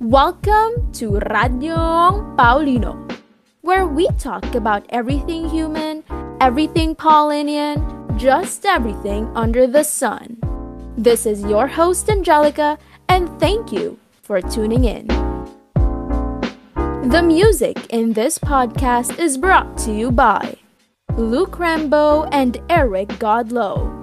Welcome to Radyong Paulino, where we talk about everything human, everything Paulinian, just everything under the sun. This is your host, Angelica, and thank you for tuning in. The music in this podcast is brought to you by Luke Rambo and Eric Godlow.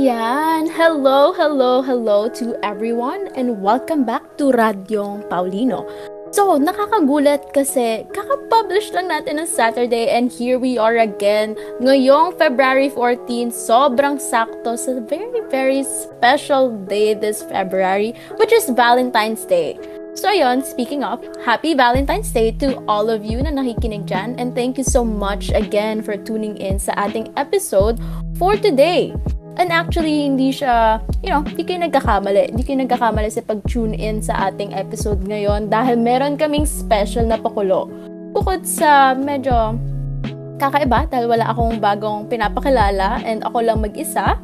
Ayan! Hello, hello, hello to everyone and welcome back to Radyong Paulino. So, nakakagulat kasi kakapublish lang natin ng Saturday and here we are again ngayong February 14, sobrang sakto sa very, very special day this February, which is Valentine's Day. So ayun, speaking of, happy Valentine's Day to all of you na nakikinig dyan and thank you so much again for tuning in sa ating episode for today. And actually, hindi siya, you know, hindi kayo nagkakamali. Hindi kayo nagkakamali sa pag-tune in sa ating episode ngayon dahil meron kaming special na pakulo. Bukod sa medyo kakaiba dahil wala akong bagong pinapakilala and ako lang mag-isa,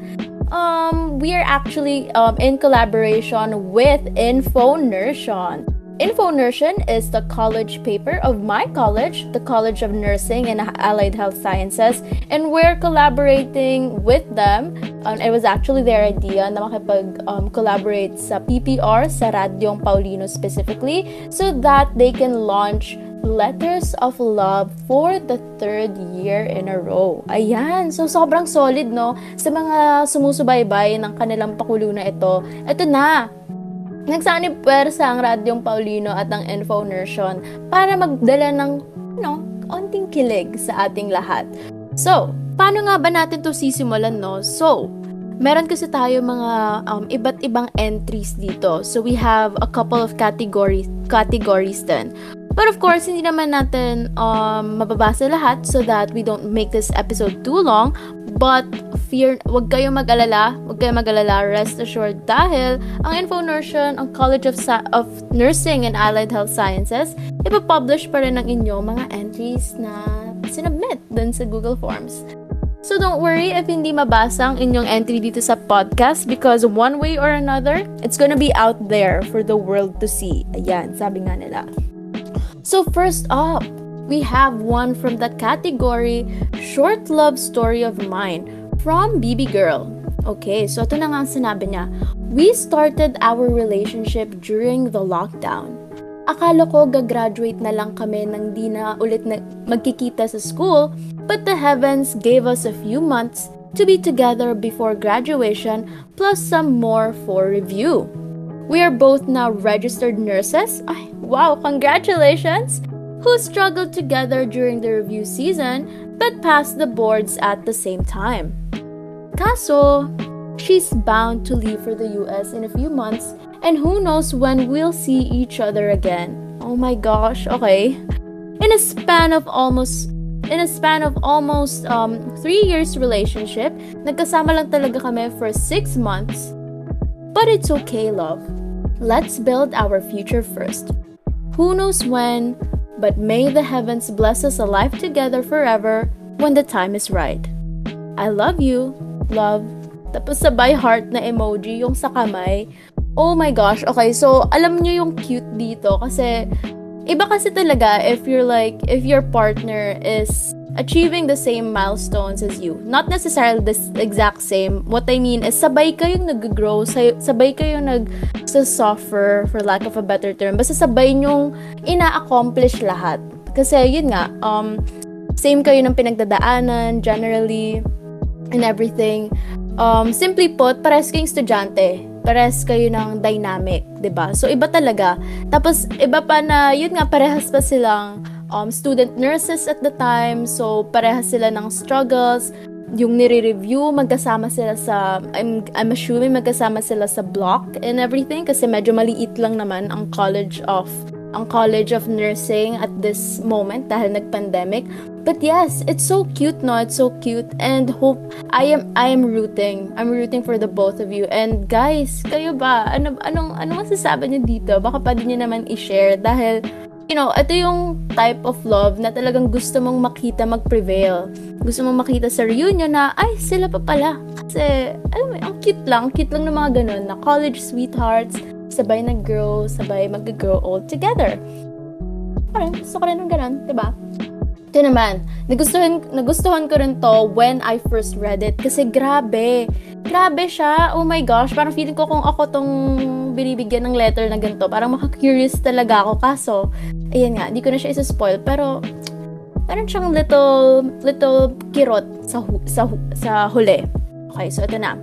um, we are actually um, in collaboration with Info Nurssion. InfoNursing is the college paper of my college, the College of Nursing and Allied Health Sciences, and we're collaborating with them. Um, it was actually their idea na makipag-collaborate um, sa PPR, sa Radyong Paulino specifically, so that they can launch Letters of Love for the third year in a row. Ayan, so sobrang solid, no? Sa mga sumusubaybay ng kanilang pakulo na ito, ito na, Nagsanib pwersa ang Radyong Paulino at ang Info Nation para magdala ng, know, onting kilig sa ating lahat. So, paano nga ba natin to sisimulan, no? So, meron kasi tayo mga um, iba't ibang entries dito. So, we have a couple of categories, categories then. But of course, hindi naman natin um, mababasa lahat so that we don't make this episode too long. But fear, wag kayong mag-alala, wag kayong mag-alala, rest assured dahil ang InfoNursing, ang College of, Sa- of Nursing and Allied Health Sciences, ipapublish pa rin ang inyong mga entries na sinubmit dun sa Google Forms. So don't worry if hindi mabasa ang inyong entry dito sa podcast because one way or another, it's gonna be out there for the world to see. Ayan, sabi nga nila. So, first up, we have one from the category Short Love Story of Mine from BB Girl. Okay, so ito na nga ang sinabi niya. We started our relationship during the lockdown. Akala ko gagraduate na lang kami nang di na ulit na magkikita sa school, but the heavens gave us a few months to be together before graduation plus some more for review. We are both now registered nurses. Wow, congratulations! Who struggled together during the review season but passed the boards at the same time. Kaso, she's bound to leave for the US in a few months and who knows when we'll see each other again. Oh my gosh, okay. In a span of almost in a span of almost um, three years relationship, nagkasama lang talaga kami for six months but it's okay, love. Let's build our future first. Who knows when, but may the heavens bless us alive together forever when the time is right. I love you, love. Tapos sabay heart na emoji yung sa kamay. Oh my gosh, okay, so alam niyo yung cute dito kasi iba kasi talaga if you're like, if your partner is achieving the same milestones as you. Not necessarily the exact same. What I mean is sabay kayong nag-grow, sabay kayong nag-suffer for lack of a better term. Basta sabay nyong ina-accomplish lahat. Kasi yun nga, um, same kayo ng pinagdadaanan, generally, and everything. Um, simply put, pares kayong estudyante. Pares kayo ng dynamic, ba diba? So, iba talaga. Tapos, iba pa na, yun nga, parehas pa silang um, student nurses at the time. So, parehas sila ng struggles. Yung nire-review, magkasama sila sa, I'm, I'm assuming magkasama sila sa block and everything kasi medyo maliit lang naman ang college of ang College of Nursing at this moment dahil nag-pandemic. But yes, it's so cute, no? It's so cute and hope I am I am rooting. I'm rooting for the both of you. And guys, kayo ba? Ano anong ano masasabi niyo dito? Baka pwede niyo naman i-share dahil you know, ito yung type of love na talagang gusto mong makita mag-prevail. Gusto mong makita sa reunion na, ay, sila pa pala. Kasi, alam mo, ang cute lang. Cute lang ng mga ganun na college sweethearts, sabay na grow, sabay mag-grow old together. Parang gusto ko rin ng ganun, di ba? Ito naman, nagustuhan, nagustuhan ko rin to when I first read it kasi grabe. Grabe siya. Oh my gosh, parang feeling ko kung ako tong binibigyan ng letter na ganito, parang maka-curious talaga ako. Kaso, ayan nga, di ko na siya isa-spoil. Pero, parang siyang little, little kirot sa, sa, sa huli. Okay, so ito na.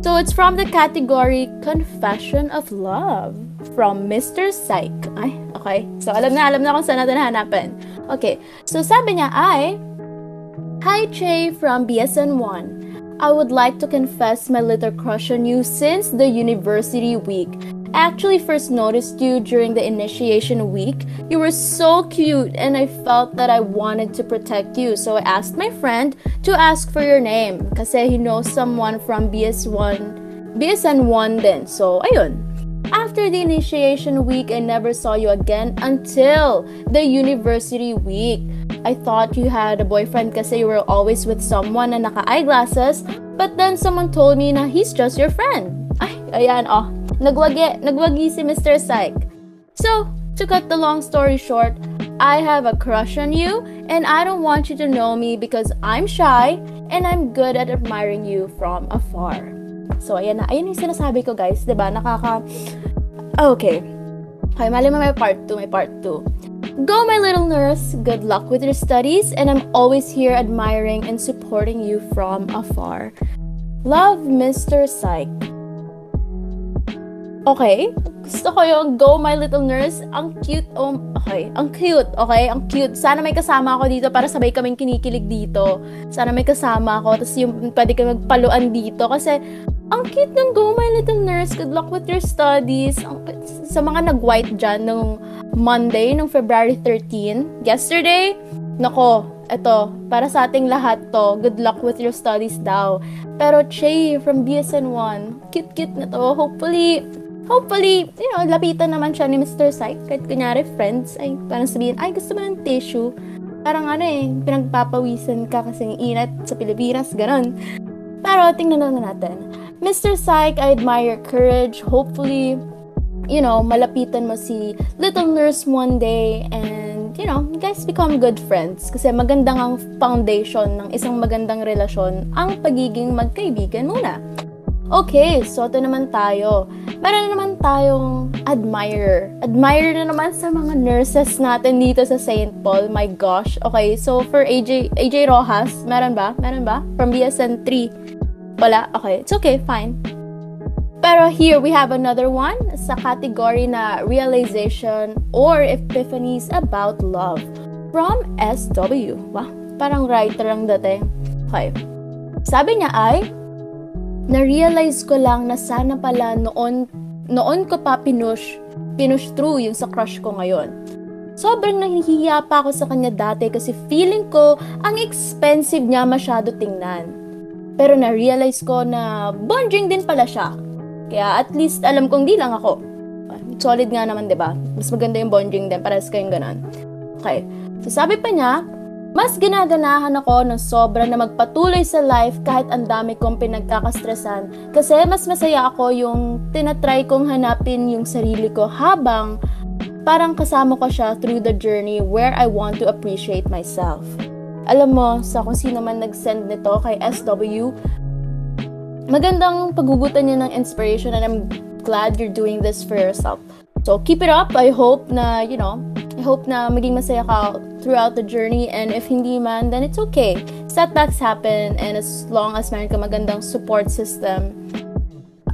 So, it's from the category Confession of Love from Mr. Psych. Ay, okay. So, alam na, alam na kung saan natin hanapin. Okay, so sabi niya ay, Hi Che from BSN1. I would like to confess my little crush on you since the university week. I actually first noticed you during the initiation week. You were so cute and I felt that I wanted to protect you. So I asked my friend to ask for your name kasi he knows someone from BS1 BSN1 din. So ayun. After the initiation week, I never saw you again until the university week. I thought you had a boyfriend kasi you were always with someone na naka-eyeglasses, but then someone told me na he's just your friend. Ay, ayan, oh. Nagwagi, nagwagi si Mr. Psych. So, to cut the long story short, I have a crush on you, and I don't want you to know me because I'm shy, and I'm good at admiring you from afar. So, ayan na. Ayan yung sinasabi ko, guys. ba diba? Nakaka... Okay. Okay, mali mo may part 2, may part 2. Go, my little nurse. Good luck with your studies, and I'm always here admiring and supporting you from afar. Love, Mr. Psych. Okay, gusto ko yung Go My Little Nurse. Ang cute. Oh, okay, ang cute. Okay, ang cute. Sana may kasama ako dito para sabay kaming kinikilig dito. Sana may kasama ako. Tapos yung pwede kami magpaluan dito. Kasi ang cute ng Go My Little Nurse. Good luck with your studies. Ang, sa mga nag-white dyan nung Monday, nung February 13, yesterday, nako, eto, para sa ating lahat to, good luck with your studies daw. Pero Che from BSN1, cute-cute na to. Hopefully, hopefully, you know, lapitan naman siya ni Mr. Psych. Kahit kunyari, friends, ay, parang sabihin, ay, gusto mo ng tissue? Parang ano eh, pinagpapawisan ka kasi inat sa Pilipinas, ganon. Pero tingnan na natin. Mr. Psych, I admire your courage. Hopefully, you know, malapitan mo si Little Nurse one day and, you know, guys become good friends. Kasi magandang ang foundation ng isang magandang relasyon ang pagiging magkaibigan muna. Okay, so ito naman tayo. Meron na naman tayong admirer. Admirer na naman sa mga nurses natin dito sa St. Paul. My gosh. Okay, so for AJ, AJ Rojas, meron ba? Meron ba? From BSN 3. Wala? Okay. It's okay. Fine. Pero here we have another one sa category na realization or epiphanies about love from SW. Wow, parang writer ang dating. Okay. Sabi niya ay, na-realize ko lang na sana pala noon, noon ko pa pinush, pinush through yung sa crush ko ngayon. Sobrang nahihiya pa ako sa kanya dati kasi feeling ko ang expensive niya masyado tingnan. Pero na-realize ko na bonding din pala siya. Kaya at least alam kong di lang ako. Solid nga naman, 'di ba? Mas maganda yung bonding din, para sa kayong ganun. Okay. So sabi pa niya, mas ginaganahan ako ng sobra na magpatuloy sa life kahit ang dami kong pinagkakastresan kasi mas masaya ako yung tinatry kong hanapin yung sarili ko habang parang kasama ko siya through the journey where I want to appreciate myself. Alam mo, sa kung sino man nag-send nito kay SW, magandang pagugutan niya ng inspiration and I'm glad you're doing this for yourself. So, keep it up. I hope na, you know, I hope na maging masaya ka throughout the journey and if hindi man, then it's okay. Setbacks happen and as long as meron ka magandang support system,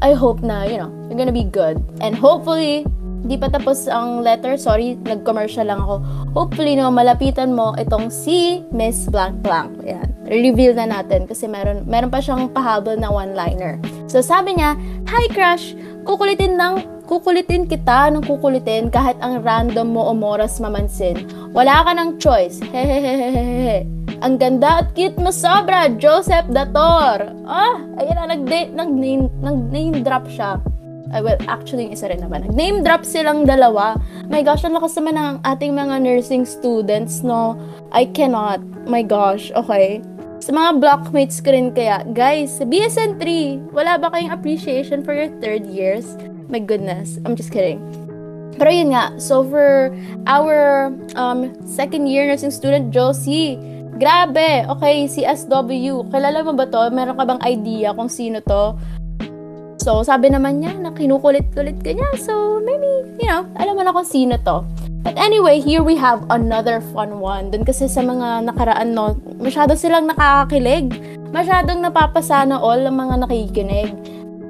I hope na, you know, you're gonna be good. And hopefully, Di pa tapos ang letter, sorry, nag-commercial lang ako. Hopefully, no, malapitan mo itong si Miss Blank Blank. Ayan. Reveal na natin kasi meron, meron pa siyang pahabol na one-liner. So, sabi niya, Hi, crush! Kukulitin ng kukulitin kita ng kukulitin kahit ang random mo o moras mamansin. Wala ka ng choice. Hehehehehe. Ang ganda at cute mo sobra, Joseph Dator. Ah, ayun na, nag-name nag nag nag drop siya. Uh, well, actually, yung isa rin naman. Name drop silang dalawa. My gosh, ang lakas naman ng ating mga nursing students, no? I cannot. My gosh, okay. Sa mga blockmates ko rin kaya, guys, sa BSN 3, wala ba kayong appreciation for your third years? My goodness, I'm just kidding. Pero yun nga, so for our um, second year nursing student, Josie, grabe, okay, si SW, kilala mo ba to? Meron ka bang idea kung sino to? So, sabi naman niya na kinukulit-kulit ka niya. So, maybe, you know, alam mo na kung sino to. But anyway, here we have another fun one. Dun kasi sa mga nakaraan, no, masyado silang nakakakilig. Masyadong napapasana all ang mga nakikinig.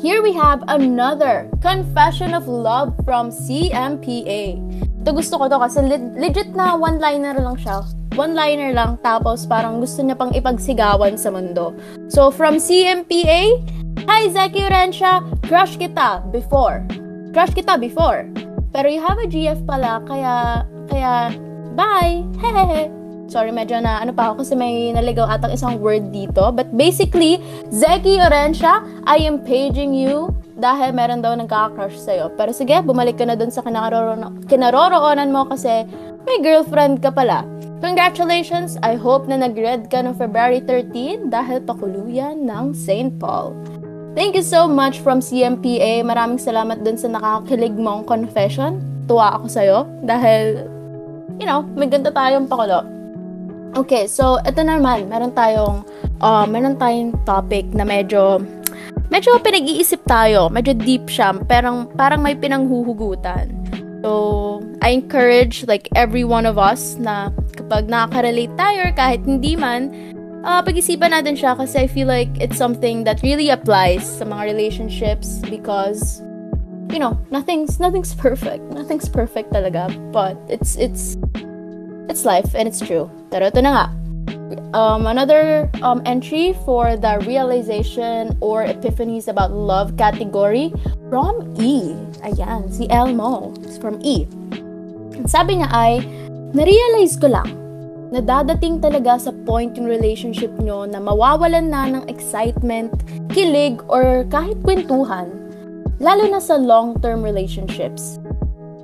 Here we have another Confession of Love from CMPA. Ito gusto ko to kasi legit na one-liner lang siya. One-liner lang tapos parang gusto niya pang ipagsigawan sa mundo. So from CMPA, Hi, Zeki Urensha! Crush kita before. Crush kita before. Pero you have a GF pala, kaya, kaya, bye! Hehehe! Sorry, medyo na, ano pa ako kasi may naligaw atang isang word dito. But basically, Zeki Orensha, I am paging you dahil meron daw nagkaka-crush sa'yo. Pero sige, bumalik ka na dun sa kinaroroonan mo kasi may girlfriend ka pala. Congratulations! I hope na nag-read ka ng February 13 dahil pakuluyan ng St. Paul. Thank you so much from CMPA. Maraming salamat dun sa nakakilig mong confession. Tuwa ako sa'yo dahil, you know, may ganda tayong pakulo. Okay, so ito naman, meron tayong, uh, meron tayong topic na medyo, medyo pinag-iisip tayo. Medyo deep siya, parang, parang may pinanghuhugutan. So, I encourage like every one of us na kapag nakaka-relate tayo kahit hindi man, uh, pag-isipan natin siya kasi I feel like it's something that really applies sa mga relationships because you know, nothing's nothing's perfect. Nothing's perfect talaga, but it's it's it's life and it's true. Pero ito na nga. Um, another um, entry for the realization or epiphanies about love category from E. Ayan, si Elmo. It's from E. Sabi niya ay, na-realize ko lang na dadating talaga sa point yung relationship nyo na mawawalan na ng excitement, kilig, or kahit kwentuhan, lalo na sa long-term relationships.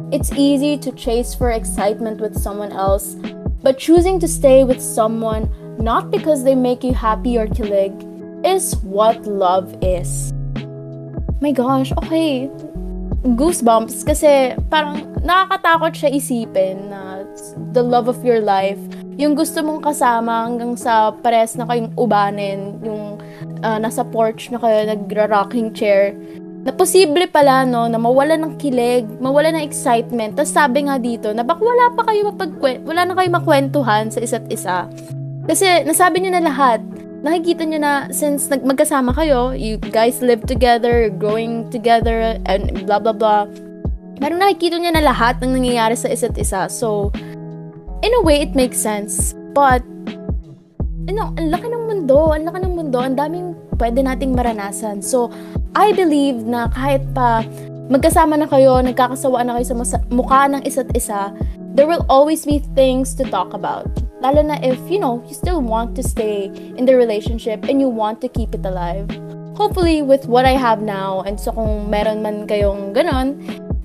It's easy to chase for excitement with someone else, but choosing to stay with someone not because they make you happy or kilig is what love is. My gosh, okay. Goosebumps kasi parang nakakatakot siya isipin na the love of your life yung gusto mong kasama hanggang sa pares na kayong ubanin, yung uh, nasa porch na kayo nagra-rocking chair, na posible pala no na mawala ng kilig, mawala ng excitement. Tapos sabi nga dito na baka wala pa kayo mapagkwen- wala na kayo makwentuhan sa isa't isa. Kasi nasabi niyo na lahat. Nakikita niyo na since nag magkasama kayo, you guys live together, growing together and blah blah blah. Pero nakikita niyo na lahat ng nangyayari sa isa't isa. So, in a way, it makes sense. But, you know, ang laki ng mundo, ang laki ng mundo, ang daming pwede nating maranasan. So, I believe na kahit pa magkasama na kayo, nagkakasawaan na kayo sa mukha ng isa't isa, there will always be things to talk about. Lalo na if, you know, you still want to stay in the relationship and you want to keep it alive. Hopefully, with what I have now, and so kung meron man kayong ganon,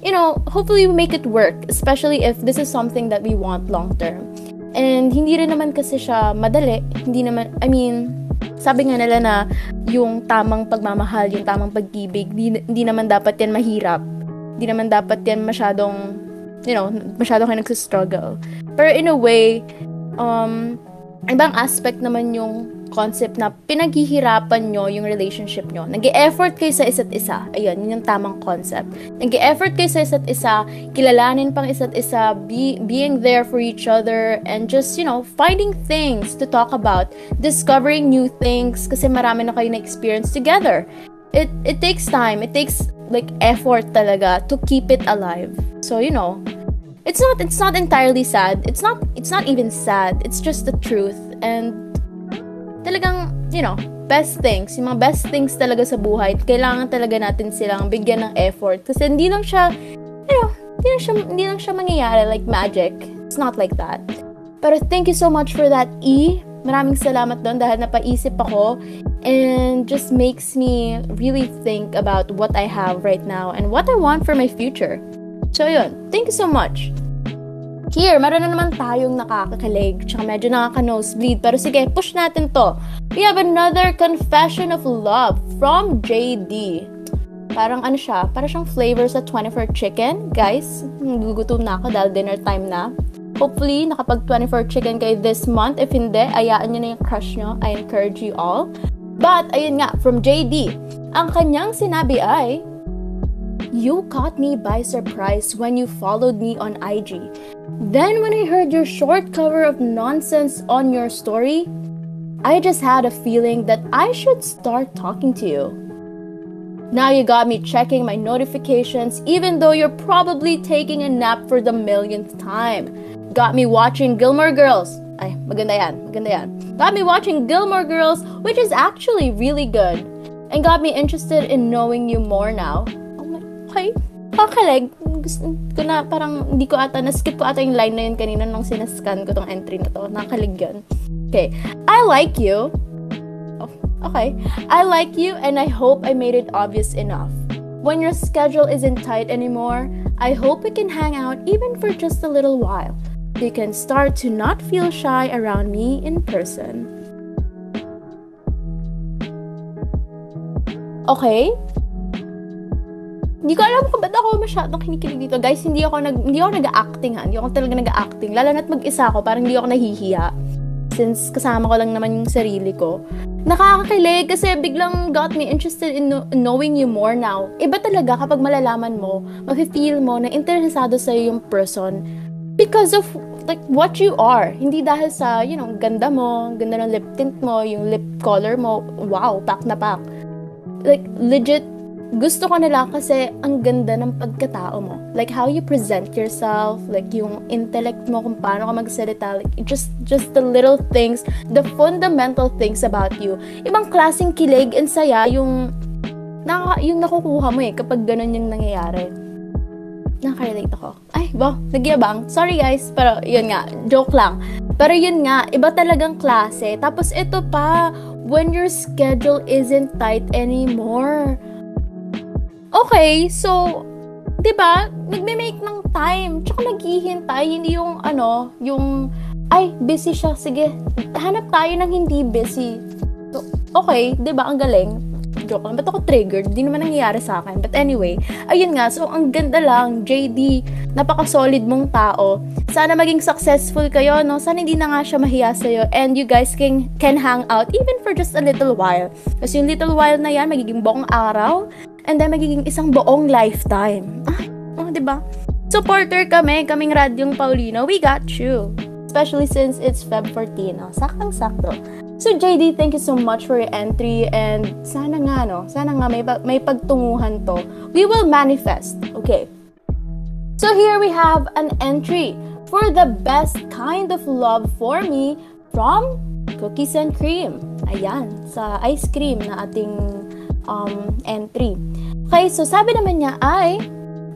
you know, hopefully we make it work, especially if this is something that we want long term. And hindi rin naman kasi siya madali. Hindi naman, I mean, sabi nga nila na yung tamang pagmamahal, yung tamang pag-ibig, hindi naman dapat yan mahirap. Hindi naman dapat yan masyadong, you know, masyadong kayo nagsistruggle. Pero in a way, um, ibang aspect naman yung concept na pinaghihirapan nyo yung relationship nyo. nag effort kayo sa isa't isa. Ayun, yun yung tamang concept. nag effort kayo sa isa't isa, kilalanin pang isa't isa, be, being there for each other, and just, you know, finding things to talk about, discovering new things, kasi marami na kayo na-experience together. It, it takes time. It takes, like, effort talaga to keep it alive. So, you know, it's not it's not entirely sad it's not it's not even sad it's just the truth and talagang, you know, best things, yung mga best things talaga sa buhay, kailangan talaga natin silang bigyan ng effort. Kasi hindi lang siya, you know, hindi lang siya, hindi lang siya mangyayari like magic. It's not like that. Pero thank you so much for that, E. Maraming salamat doon dahil napaisip ako and just makes me really think about what I have right now and what I want for my future. So yun, thank you so much. Here, meron na naman tayong nakakakilig, tsaka medyo nakaka-nosebleed. Pero sige, push natin to. We have another confession of love from JD. Parang ano siya, parang siyang flavor sa 24 chicken. Guys, gugutom na ako dahil dinner time na. Hopefully, nakapag 24 chicken kayo this month. If hindi, ayaan nyo na yung crush nyo. I encourage you all. But, ayun nga, from JD, ang kanyang sinabi ay, You caught me by surprise when you followed me on IG. Then, when I heard your short cover of nonsense on your story, I just had a feeling that I should start talking to you. Now you got me checking my notifications even though you're probably taking a nap for the millionth time. Got me watching Gilmore Girls. Ay, maganda yan, maganda yan. Got me watching Gilmore Girls, which is actually really good. And got me interested in knowing you more now. Okay, kakalig. Gusto ko na, parang hindi ko ata, na-skip ko ata yung line na yun kanina nung sinascan ko tong entry na to. Nakalig yun. Okay. I like you. Oh, okay. I like you and I hope I made it obvious enough. When your schedule isn't tight anymore, I hope we can hang out even for just a little while. You can start to not feel shy around me in person. Okay, hindi ko alam kung ba't ako masyadong kinikilig dito. Guys, hindi ako nag hindi ako nag-acting ha. Hindi ako talaga nag-acting. Lalo na't mag-isa ako, parang hindi ako nahihiya. Since kasama ko lang naman yung sarili ko. Nakakakilig kasi biglang got me interested in knowing you more now. Iba talaga kapag malalaman mo, mafe-feel mo na interesado sa yung person because of like what you are. Hindi dahil sa, you know, ganda mo, ganda ng lip tint mo, yung lip color mo, wow, pack na pack. Like legit gusto ko nila kasi ang ganda ng pagkatao mo. Like how you present yourself, like yung intellect mo kung paano ka magsalita, like just just the little things, the fundamental things about you. Ibang klaseng kilig and saya yung na, yung nakukuha mo eh kapag ganun yung nangyayari. Nakaka-relate ako. Ay, wow, nagyabang. Sorry guys, pero yun nga, joke lang. Pero yun nga, iba talagang klase. Tapos ito pa, when your schedule isn't tight anymore Okay, so, di ba, nagme-make ng time, tsaka naghihintay, hindi yung, ano, yung, ay, busy siya, sige, hanap tayo ng hindi busy. So, okay, di ba, ang galing. Joke lang, ba't ako triggered? Hindi naman nangyayari sa akin. But anyway, ayun nga, so ang ganda lang, JD, napaka-solid mong tao. Sana maging successful kayo, no? Sana hindi na nga siya mahiya sa'yo and you guys can, can hang out even for just a little while. Kasi yung little while na yan, magiging buong araw, and then magiging isang buong lifetime. Ay, oh, di ba? Supporter kami, kaming Radyong Paulino. We got you. Especially since it's Feb 14. Oh, saktang-sakto. So JD, thank you so much for your entry and sana nga no, sana nga may, may pagtunguhan to. We will manifest. Okay. So here we have an entry for the best kind of love for me from Cookies and Cream. Ayan, sa ice cream na ating um, entry. So sabi naman niya ay,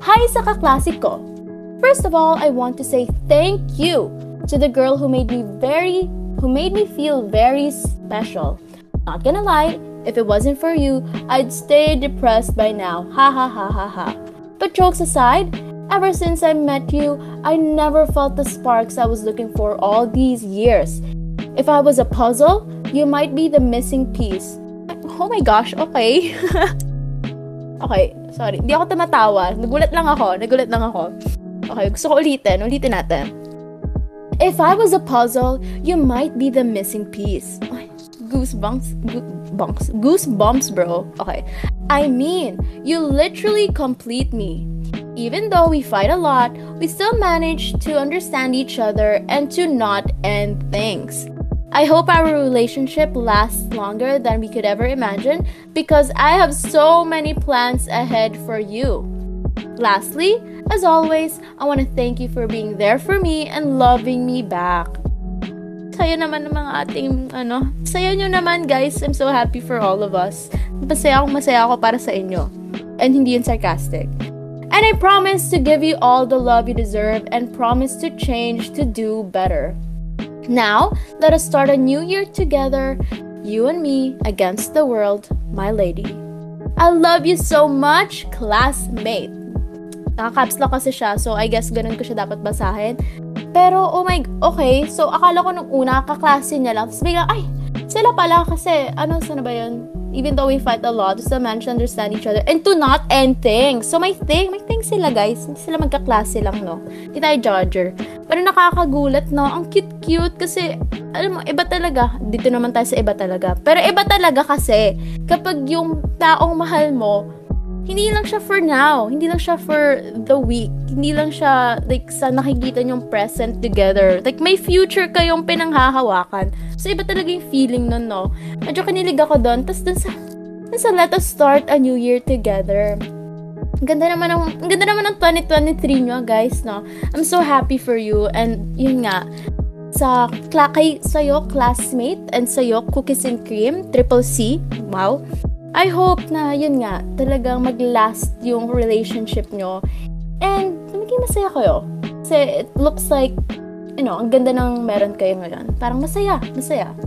Hi sa kaklase ko. First of all, I want to say thank you to the girl who made me very, who made me feel very special. Not gonna lie, if it wasn't for you, I'd stay depressed by now. Ha ha ha ha ha. But jokes aside, ever since I met you, I never felt the sparks I was looking for all these years. If I was a puzzle, you might be the missing piece. Oh my gosh, okay. okay, sorry. Hindi ako tumatawa. Nagulat lang ako. Nagulat lang ako. Okay, gusto ko ulitin. Ulitin natin. If I was a puzzle, you might be the missing piece. Goosebumps. Goosebumps. Goosebumps, bro. Okay. I mean, you literally complete me. Even though we fight a lot, we still manage to understand each other and to not end things. I hope our relationship lasts longer than we could ever imagine because I have so many plans ahead for you. Lastly, as always, I want to thank you for being there for me and loving me back. Saya naman ng mga ating, ano, saya nyo naman guys. I'm so happy for all of us. Masaya ako, masaya ako para sa inyo. And hindi yun sarcastic. And I promise to give you all the love you deserve and promise to change to do better. Now, let us start a new year together, you and me against the world, my lady. I love you so much, classmate. Naka-caps kasi siya, so I guess ganun ko siya dapat basahin. Pero, oh my, okay, so akala ko nung una, kaklase niya lang, tapos bigla, ay, sila pala kasi, ano, sana ba yun? Even though we fight a lot, we still manage to understand each other and to not end things. So, may thing, may thing sila, guys. Hindi sila magkaklase lang, no? Hindi tayo judger. Pero nakakagulat, no? Ang cute-cute kasi, alam mo, iba talaga. Dito naman tayo sa iba talaga. Pero iba talaga kasi, kapag yung taong mahal mo, hindi lang siya for now. Hindi lang siya for the week. Hindi lang siya, like, sa nakikita niyong present together. Like, may future kayong pinanghahawakan. So, iba talaga yung feeling nun, no? Medyo kinilig ako doon. Tapos dun sa, dun sa let us start a new year together. Ang ganda naman ng, ang ganda naman ng 2023 nyo, guys, no? I'm so happy for you. And, yun nga, sa kay sa'yo, classmate, and sa'yo, cookies and cream, triple C, wow. I hope na, yun nga, talagang mag-last yung relationship nyo. And, maging masaya kayo. Kasi it looks like, you know, ang ganda ng meron kayo ngayon. Parang masaya, masaya.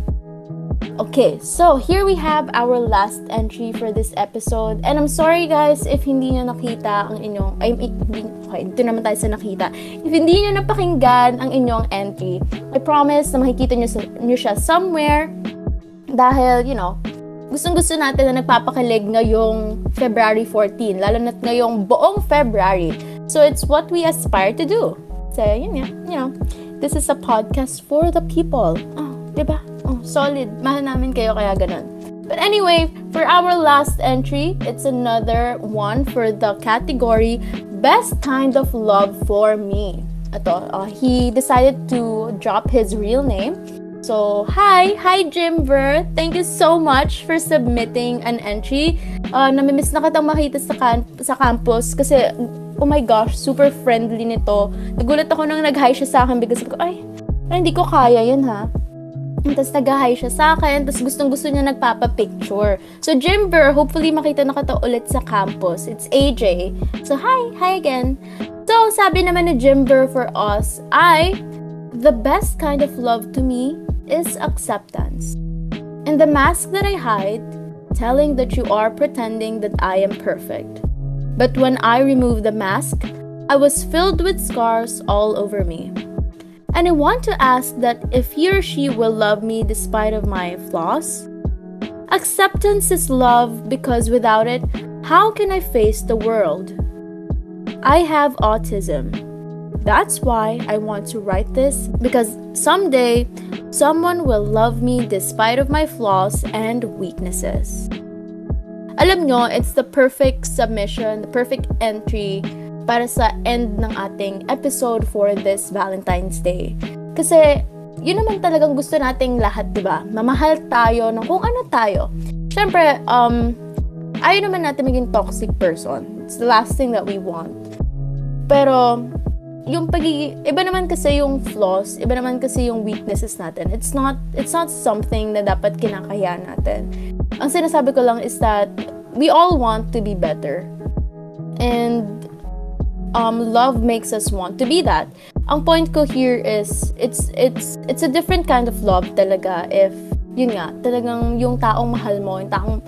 Okay, so here we have our last entry for this episode. And I'm sorry guys if hindi nyo nakita ang inyong, ay, hindi, okay, dito naman tayo sa nakita. If hindi nyo napakinggan ang inyong entry, I promise na makikita nyo, nyo siya somewhere dahil, you know, gustong-gusto natin na nagpapakilig ngayong February 14, lalo na ngayong buong February. So, it's what we aspire to do. So, yun nga, you know, this is a podcast for the people. Oh, diba? Oh, solid. Mahal namin kayo kaya ganun. But anyway, for our last entry, it's another one for the category Best Kind of Love for Me. Ito, uh, he decided to drop his real name So, hi! Hi, Jimver! Thank you so much for submitting an entry. Uh, namimiss na kitang makita sa, kan- sa campus kasi, oh my gosh, super friendly nito. Nagulat ako nang nag-hi siya sa akin because ko, ay, ay, hindi ko kaya yun ha. Tapos nag-hi siya sa akin, tapos gustong-gusto niya nagpapa-picture. So, Jimber, hopefully makita na kita ulit sa campus. It's AJ. So, hi! Hi again! So, sabi naman ni Jimber for us, I, the best kind of love to me is acceptance. And the mask that I hide, telling that you are pretending that I am perfect. But when I removed the mask, I was filled with scars all over me. And I want to ask that if he or she will love me despite of my flaws. Acceptance is love because without it, how can I face the world? I have autism. That's why I want to write this because someday Someone will love me despite of my flaws and weaknesses. Alam nyo, it's the perfect submission, the perfect entry para sa end ng ating episode for this Valentine's Day. Kasi, yun naman talagang gusto nating lahat, di ba? Mamahal tayo ng kung ano tayo. Siyempre, um, ayaw naman natin maging toxic person. It's the last thing that we want. Pero, yung pagiging, iba naman kasi yung flaws, iba naman kasi yung weaknesses natin. It's not, it's not something na dapat kinakaya natin. Ang sinasabi ko lang is that we all want to be better. And um, love makes us want to be that. Ang point ko here is, it's, it's, it's a different kind of love talaga if, yun nga, talagang yung taong mahal mo, yung taong,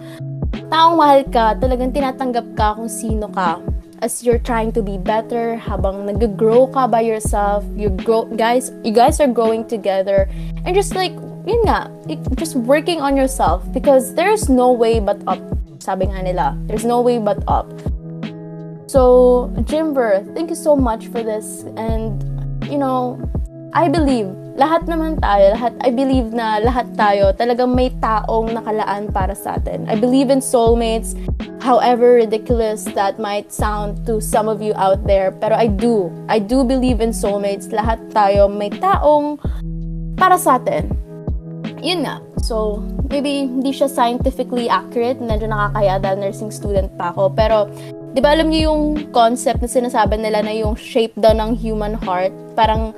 taong mahal ka, talagang tinatanggap ka kung sino ka as you're trying to be better, habang nag-grow ka by yourself, you grow, guys, you guys are growing together, and just like, yun nga, just working on yourself, because there's no way but up, sabi nga nila, there's no way but up. So, Jimber, thank you so much for this, and, you know, I believe, lahat naman tayo, lahat, I believe na lahat tayo, talagang may taong nakalaan para sa atin. I believe in soulmates, however ridiculous that might sound to some of you out there, pero I do. I do believe in soulmates. Lahat tayo may taong para sa atin. Yun nga. So, maybe hindi siya scientifically accurate. Medyo nakakaya dahil nursing student pa ako. Pero, di ba alam niyo yung concept na sinasabi nila na yung shape daw ng human heart? Parang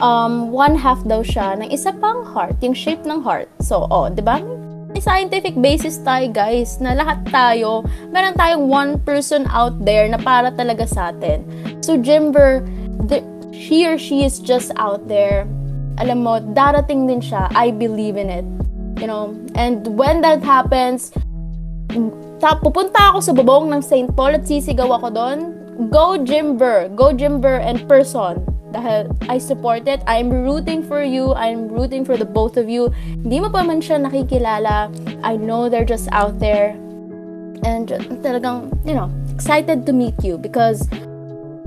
um, one half daw siya ng isa pang heart, yung shape ng heart. So, oh, di ba? May scientific basis tayo, guys, na lahat tayo, meron tayong one person out there na para talaga sa atin. So, Jimber, the, she or she is just out there alam mo, darating din siya. I believe in it. You know, and when that happens, ta pupunta ako sa bubong ng St. Paul at sisigaw ako doon. Go Jimber! Go Jimber and person. Dahil I support it. I'm rooting for you. I'm rooting for the both of you. Hindi mo pa man siya nakikilala. I know they're just out there. And talagang, you know, excited to meet you because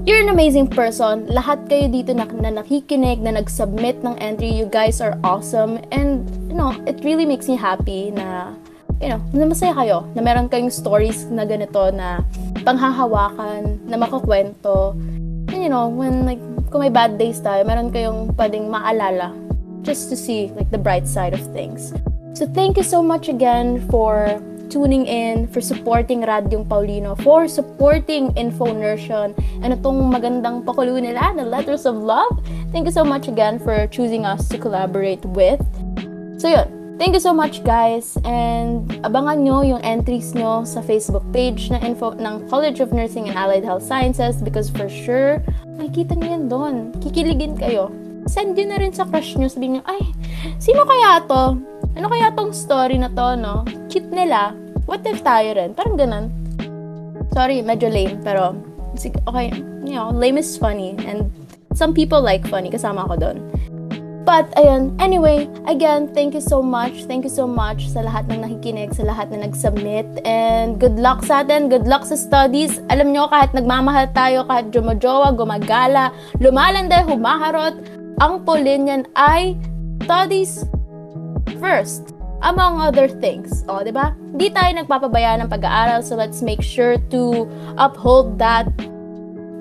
You're an amazing person. Lahat kayo dito na, na nakikinig, na nag-submit ng entry. You guys are awesome. And, you know, it really makes me happy na, you know, na masaya kayo. Na meron kayong stories na ganito na panghahawakan, na makakwento. And, you know, when, like, kung may bad days tayo, meron kayong pwedeng maalala just to see, like, the bright side of things. So, thank you so much again for tuning in, for supporting Radyong Paulino, for supporting Infonertion, and itong magandang pakulo nila na Letters of Love. Thank you so much again for choosing us to collaborate with. So yun, Thank you so much guys and abangan nyo yung entries nyo sa Facebook page na info ng College of Nursing and Allied Health Sciences because for sure, makikita nyo yan doon. Kikiligin kayo. Send nyo na rin sa crush nyo. Sabihin nyo, ay, sino kaya to? Ano kaya tong story na to, no? Cute nila. What if tayo rin? Parang ganun. Sorry, medyo lame, pero okay, you know, lame is funny and some people like funny, kasama ako doon. But, ayun, anyway, again, thank you so much. Thank you so much sa lahat ng nakikinig, sa lahat na nag-submit. And good luck sa atin, good luck sa studies. Alam nyo, kahit nagmamahal tayo, kahit jumajowa, gumagala, lumalande, humaharot, ang pulin yan ay studies first among other things. O, di ba? Hindi tayo nagpapabaya ng pag-aaral, so let's make sure to uphold that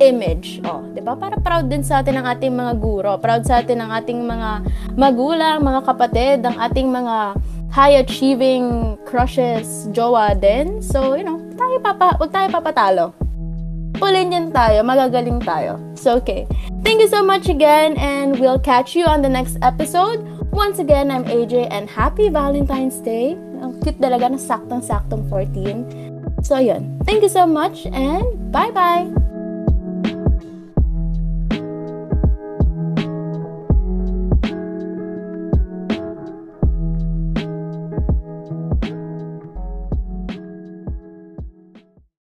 image. Oh, 'di ba? Para proud din sa atin ang ating mga guro, proud sa atin ang ating mga magulang, mga kapatid, ang ating mga high achieving crushes, jowa din. So, you know, tayo papa, wag tayo papatalo. Pulin yan tayo, magagaling tayo. So, okay. Thank you so much again and we'll catch you on the next episode. Once again, I'm AJ and happy Valentine's Day. Ang cute talaga na saktong-saktong 14. So, yun. Thank you so much and bye-bye!